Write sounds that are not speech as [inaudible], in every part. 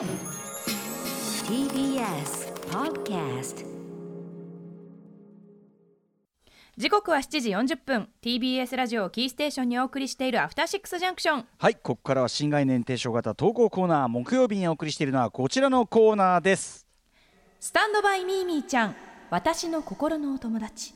TBS Podcast 時刻は7時40分。TBS ラジオをキーステーションにお送りしているアフターシックスジャンクション。はいここからは新概念提唱型投稿コーナー木曜日にお送りしているのはこちらのコーナーです。スタンドバイミーミーちゃん私の心のお友達。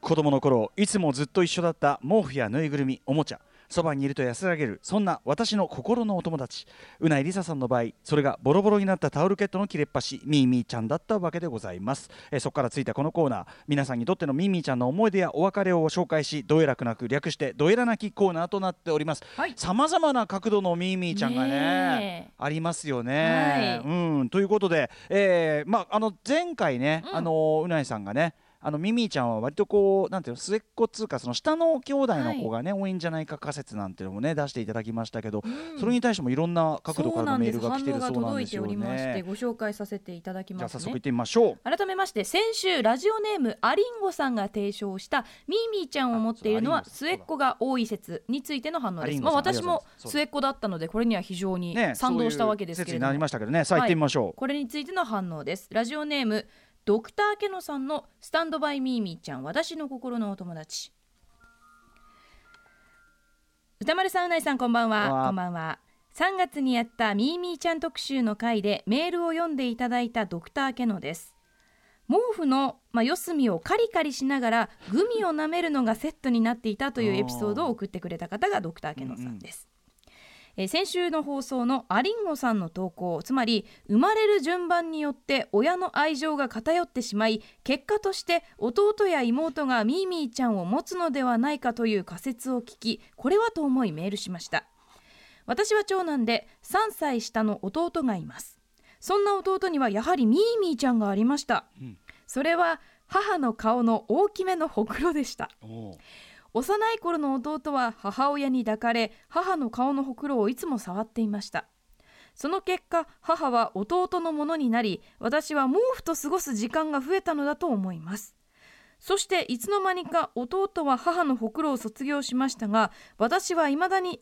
子供の頃いつもずっと一緒だった毛布やぬいぐるみおもちゃそばにいると安らげる。そんな私の心のお友達。うないりささんの場合それがボロボロになったタオルケットの切れっ端ミーミーちゃんだったわけでございます、えーそこからついたこのコーナー。皆さんにとってのミーミーちゃんの思い出やお別れを紹介しどえらくなく略してどえらなきコーナーとなっております。はい。さまざまな角度のミーミーちゃんがねねえ。ありますよね。うん、ということで、えーまあ、あの前回ね、あのうないさんがねあのミミィちゃんは割とこうなんていうの末っ子っつうかその下の兄弟の子がね、多いんじゃないか仮説なんていうのもね出していただきましたけど、それに対してもいろんな角度からのメールが来てるそうなんですよておりましてね。ご紹介させていただきますねじゃあ早速行ってみましょう。改めまして先週ラジオネームアリンゴさんが提唱したミーミーちゃんを持っているのは末っ子が多い説についての反応です、まあ、私も末っ子だったのでこれには非常にね、賛同したわけですけれども、そういう説になりましたけどね。さあ行ってみましょう。これについての反応です。ラジオネームドクターケノさんのスタンドバイミーミーちゃん私の心のお友達。歌丸さんうないさんこんばんは。こんばんは。こんばんは。3月にやったミーミーちゃん特集の回でメールを読んでいただいたドクターケノです。毛布の、まあ、四隅をカリカリしながら [laughs] グミを舐めるのがセットになっていたというエピソードを送ってくれた方がドクターケノさんです、えー先週の放送のアリンゴさんの投稿つまり生まれる順番によって親の愛情が偏ってしまい結果として弟や妹がミーミーちゃんを持つのではないかという仮説を聞きこれはと思いメールしました。私は長男で3歳下の弟がいます。そんな弟にはやはりミーミーちゃんがありました、それは母の顔の大きめのほくろでした幼い頃の弟は母親に抱かれ母の顔のほくろをいつも触っていました。その結果母は弟のものになり私は毛布と過ごす時間が増えたのだと思います。そしていつの間にか弟は母のほくろを卒業しましたが私は未だに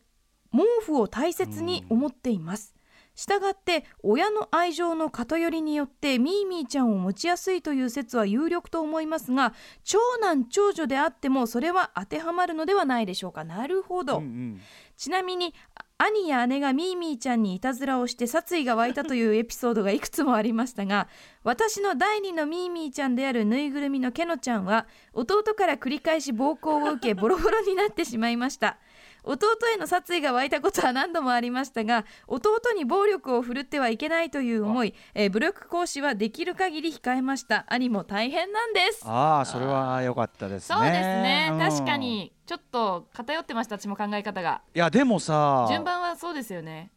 毛布を大切に思っています。したがって親の愛情の偏りによってミーミーちゃんを持ちやすいという説は有力と思いますが長男長女であってもそれは当てはまるのではないでしょうか。なるほど、うんうん。ちなみにあ兄や姉がミーミーちゃんにいたずらをして殺意が湧いたというエピソードがいくつもありましたが私の第二のミーミーちゃんであるぬいぐるみのケノちゃんは弟から繰り返し暴行を受けボロボロになってしまいました弟への殺意が湧いたことは何度もありましたが弟に暴力を振るってはいけないという思い、えー武力行使はできる限り控えました。兄も大変なんです。ああそれは良かったですね。そうですね、うん。確か。にちょっと偏ってました私も考え方が。いやでもさ順番はそうですよね。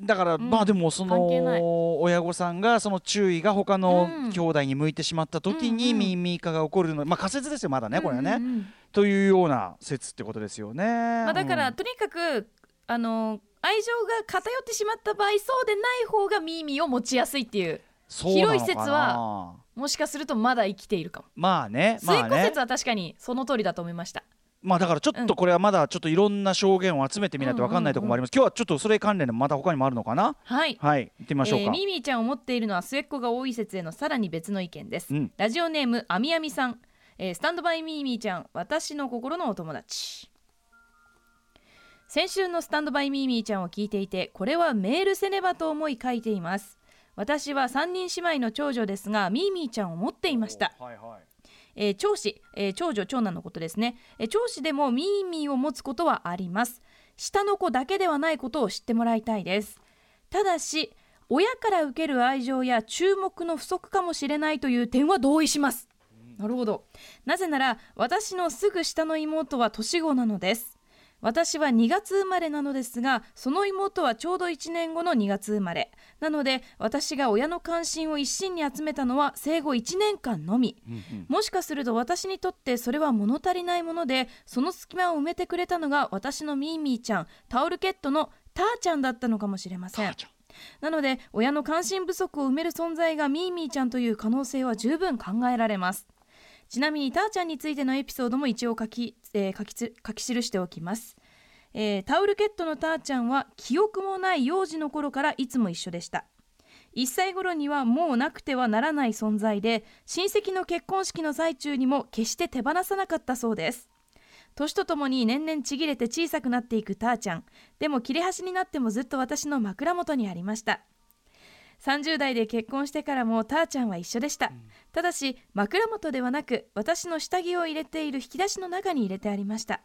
だから、ん。まあでもその親御さんがその注意が他のうん。兄弟に向いてしまった時にうんうん。ミーミー化が起こるの、まあ仮説ですよまだねこれはね、うんうんうんというような説ってことですよね。まあ、だから、うん。とにかくあの愛情が偏ってしまった場合そうでない方がミーミーを持ちやすいっていう広い説はもしかするとまだ生きているかも、まあねま末あね。っ子説は確かにその通りだと思いました。まあだからちょっとこれはまだちょっといろんな証言を集めてみないと分かんないところもあります、今日はちょっとそれ関連でまた他にもあるのかな？はい。はい行ってみましょうか、えーミーミーちゃんを持っているのは末っ子が多い説へのさらに別の意見です、うん。ラジオネームあみあみさん、えースタンドバイミーミーちゃん私の心のお友達。先週のスタンドバイミーミーちゃんを聞いていてこれはメールせねばと思い書いています。私は3人姉妹の長女ですがミーミーちゃんを持っていました。はいはい。えー長子、えー長女長男のことですね、えー長子でもミーミーを持つことはあります。下の子だけではないことを知ってもらいたいです。ただし親から受ける愛情や注目の不足かもしれないという点は同意しますなるほど。なぜなら私のすぐ下の妹は年子なのです。私は2月生まれなのですがその妹はちょうど1年後の2月生まれ。なので私が親の関心を一身に集めたのは生後1年間のみ、もしかすると私にとってそれは物足りないものでその隙間を埋めてくれたのが私のミーミーちゃんタオルケットのターちゃんだったのかもしれません。なので親の関心不足を埋める存在がミーミーちゃんという可能性は十分考えられますちなみにターちゃんについてのエピソードも一応書き,、えー書き書き記しておきます、えータオルケットのたーちゃんは記憶もない幼児の頃からいつも一緒でした。1歳頃にはもうなくてはならない存在で親戚の結婚式の最中にも決して手放さなかったそうです。年とともに年々ちぎれて小さくなっていくたーちゃん。でも切れ端になってもずっと私の枕元にありました。30代で結婚してからもたーちゃんは一緒でした、ただし枕元ではなく私の下着を入れている引き出しの中に入れてありました。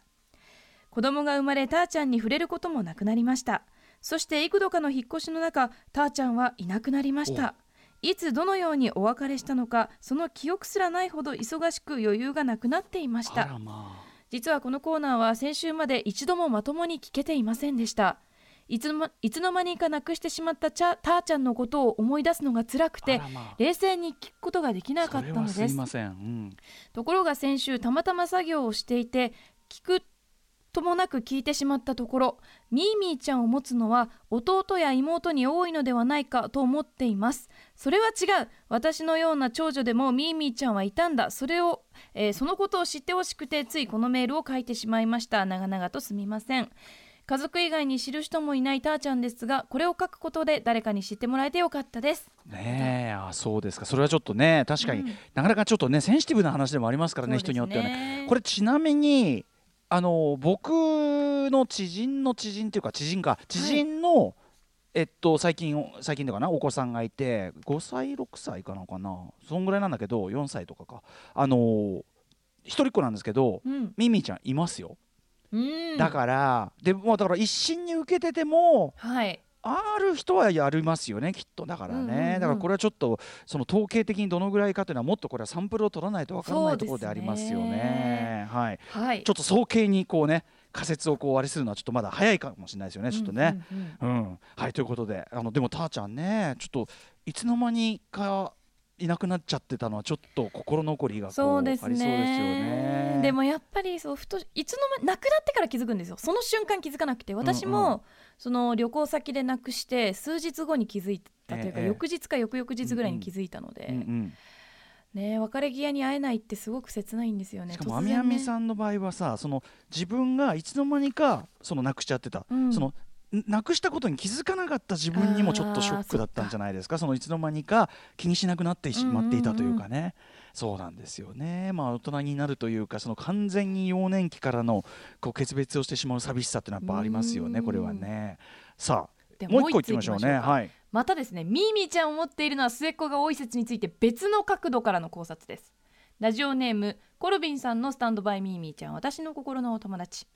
子供が生まれたーちゃんに触れることもなくなりました。そして幾度かの引っ越しの中たーちゃんはいなくなりました。いつどのようにお別れしたのかその記憶すらないほど忙しく余裕がなくなっていましあたらま実はこのコーナーは先週まで一度もまともに聞けていませんでしたいつの間いつの間にかなくしてしまったちゃたーちゃんのことを思い出すのが辛くあてらまあ。冷静に聞くことができなかったのです。ところが先週たまたま作業をしていて聞くともなく聞いてしまったところミーミーちゃんを持つのは弟や妹に多いのではないかと思っています。それは違う。私のような長女でもミーミーちゃんはいたんだ。それを、えーそのことを知ってほしくてついこのメールを書いてしまいました。長々とすみません家族以外に知る人もいないたーちゃんですがこれを書くことで誰かに知ってもらえてよかったです。ねえあそうですか。それはちょっとね確かに、うん。なかなかちょっとねセンシティブな話でもありますからねね。人によってはね。これちなみにあの僕の知人の知人っていうか知人か知人の、えっと最近最近というかなお子さんがいて5歳6歳かなかなそんぐらいなんだけど4歳とかか。あの一人っ子なんですけど、うん、ミミィちゃんいますよ、うん、だからでもうだから一心に受けててもはい。ある人はやりますよねきっとだからね、うんうんうん。だからこれはちょっとその統計的にどのぐらいかというのはもっとこれはサンプルを取らないと分からないところでありますよね。はい、はい。ちょっと早計にこうね仮説をこうあれするのはちょっとまだ早いかもしれないですよねちょっとね。うん。うんうんうん。はいということであのでもたーちゃんねちょっといつの間にかいなくなっちゃってたのはちょっと心残りがこうそうですありそうですよねね。でもやっぱりそうふといつの間に亡くなってから気づくんですよ。その瞬間気づかなくて私も、うん。うんその旅行先で亡くして数日後に気づいたというか、ええ翌日か翌々日ぐらいに気づいたので、うんうんね別れ際に会えないってすごく切ないんですよね。しかもみあみさんの場合はさその自分がいつの間にかそのなくしちゃってた、うん。そのんなくしたことに気づかなかった自分にもちょっとショックだったんじゃないですか。そのいつの間にか気にしなくなってしまっていたというかね、そうなんですよね。まあ大人になるというかその完全に幼年期からのこう決別をしてしまう寂しさってのはやっぱありますよねうん。これはね。さであもう一個いってみましょうもう一つ行きましょうか。ねはい。またですねミーミーちゃんを持っているのは末っ子が多い説について別の角度からの考察です。ラジオネームコルビンさんのスタンドバイミーミーちゃん。私の心のお友達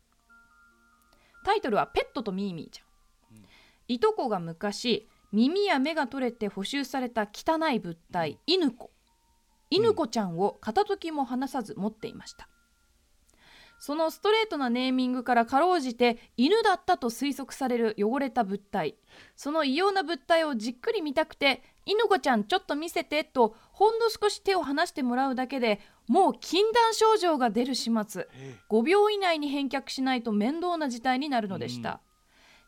タイトルはペットとミーミーちゃん、いとこが昔耳や目が取れて補修された汚い物体犬子。犬子ちゃんを片時も離さず持っていました。そのストレートなネーミングからかろうじて犬だったと推測される汚れた物体。その異様な物体をじっくり見たくて「犬子ちゃんちょっと見せて」とほんの少し手を離してもらうだけでもう禁断症状が出る始末。5秒以内に返却しないと面倒な事態になるのでした、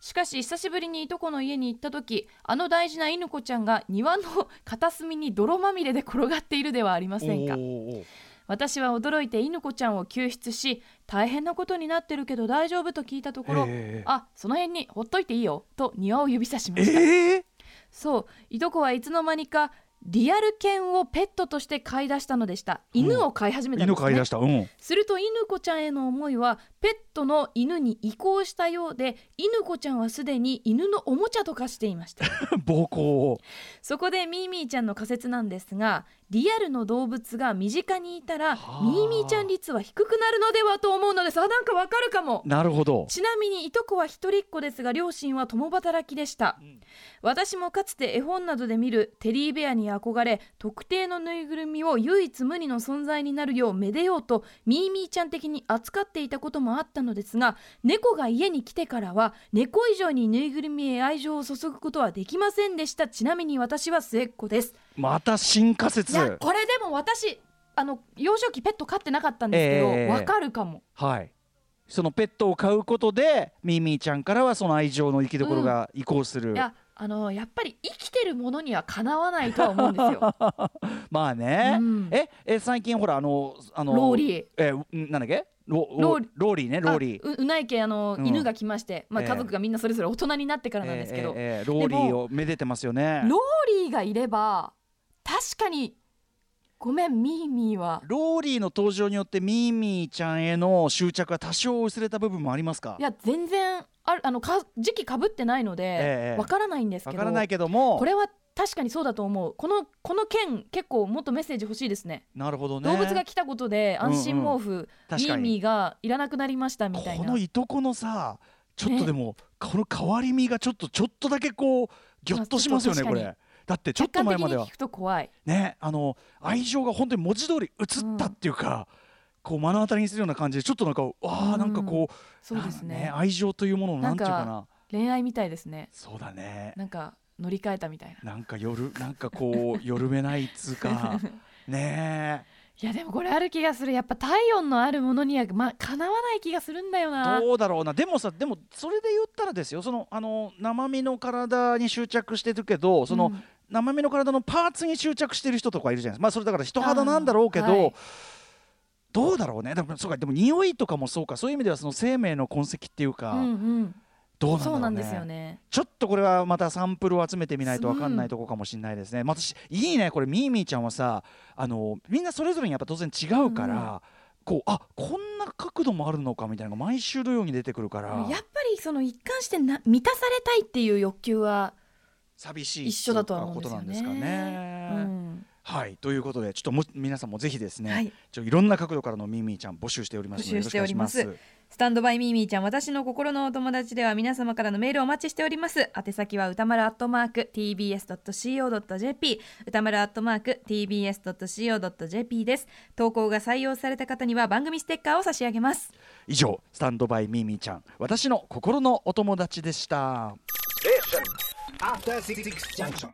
しかし久しぶりにいとこの家に行った時あの大事な犬子ちゃんが庭の片隅に泥まみれで転がっているではありませんか。私は驚いて犬子ちゃんを救出し大変なことになってるけど大丈夫と聞いたところ、えーあその辺にほっといていいよと庭を指さしました、えーそう。いとこはいつの間にかリアル犬をペットとして飼い出したのでした。犬を飼い始めたんです、ね。犬飼い出した。うん。すると犬子ちゃんへの思いはペットの犬に移行したようで犬子ちゃんはすでに犬のおもちゃと化していました。[laughs] 暴行を。そこでミーミーちゃんの仮説なんですがリアルの動物が身近にいたらはあ。ミーミーちゃん率は低くなるのではと思うのです。あなんかわかるかも。なるほど。ちなみにいとこは一人っ子ですが両親は共働きでした、私もかつて絵本などで見るテリーベアに憧れ特定のぬいぐるみを唯一無二の存在になるようめでようとミーミーちゃん的に扱っていたこともあったのですが猫が家に来てからは猫以上にぬいぐるみへ愛情を注ぐことはできませんでした。ちなみに私は末っ子です。また新仮い説やこれでも私あの幼少期ペット飼ってなかったんですけどええ。わ、かるかも。はい。そのペットを飼うことでミーミーちゃんからはその愛情の生きどころが移行する、いやあのやっぱり生きてるものにはかなわないとは思うんですよ。[laughs] まあね、うん。ええ最近ほらあのあのローリー。えんなんだっけ？ロローリローリーねローリー。あううない家あの、うん。犬が来まして、まあ、ええ。家族がみんなそれぞれ大人になってからなんですけど、ええええローリーをめでてますよね。ローリーがいれば確かにごめんミーミーは。ローリーの登場によってミーミーちゃんへの執着は多少薄れた部分もありますか？いや全然あるあのか時期かぶってないのでええわからないんですけど、わからないけども。これは確かにそうだと思う。このこの件結構もっとメッセージ欲しいですね。なるほどね。動物が来たことで安心毛布、ミーミーがいらなくなりましたみたいこなのいとこのさちょっとでも、この変わり身がちょっとちょっとだけこうギョッとしますよねこれ。だってちょっ客観と前までは。聞くと怖い。ねあの愛情が本当に文字通り映ったっていうか、こう目の当たりにするような感じでちょっとなんかわあうんなんかこう、そうですね。愛情というもののなんていうかな。恋愛みたいですね。そうだね。なんか乗り換えたみたいな。なんか夜なんかこう夜めないっつうか。[laughs] ねいやでもこれある気がする。やっぱ体温のあるものにはまかなわない気がするんだよえな。どうだろうな。でもさでもそれで言ったらですよ。そのあの生身の体に執着してるけどその、うん。生身の体のパーツに執着してる人とかいるじゃないですか。まあそれだから人肌なんだろうけど、はいどうだろうね。でもそうか。でも匂いとかもそうか。そういう意味ではその生命の痕跡っていうか、うんうん。どうなんね。ですよね。ちょっとこれはまたサンプルを集めてみないと分かんないとこかもしれないですね。またしいいね。これミーミーちゃんはさあのみんなそれぞれにやっぱ当然違うから、こうあこんな角度もあるのかみたいなのが毎週のように出てくるから。やっぱりその一貫してな満たされたいっていう欲求は寂しい一緒だとは思うんですよね。ことなんですかね。うんはい。ということでちょっとも皆さんもぜひですね、はい。ちょいろんな角度からのミーミーちゃん募集しておりますので募集しております。よろしくお願いしスタンドバイミーミーちゃん私の心のお友達では皆様からのメールをお待ちしております。宛先は歌丸アットマーク tbs.co.jp 歌丸アットマーク tbs.co.jp です。投稿が採用された方には番組ステッカーを差し上げます。以上スタンドバイミーミーちゃん私の心のお友達でした。Junction.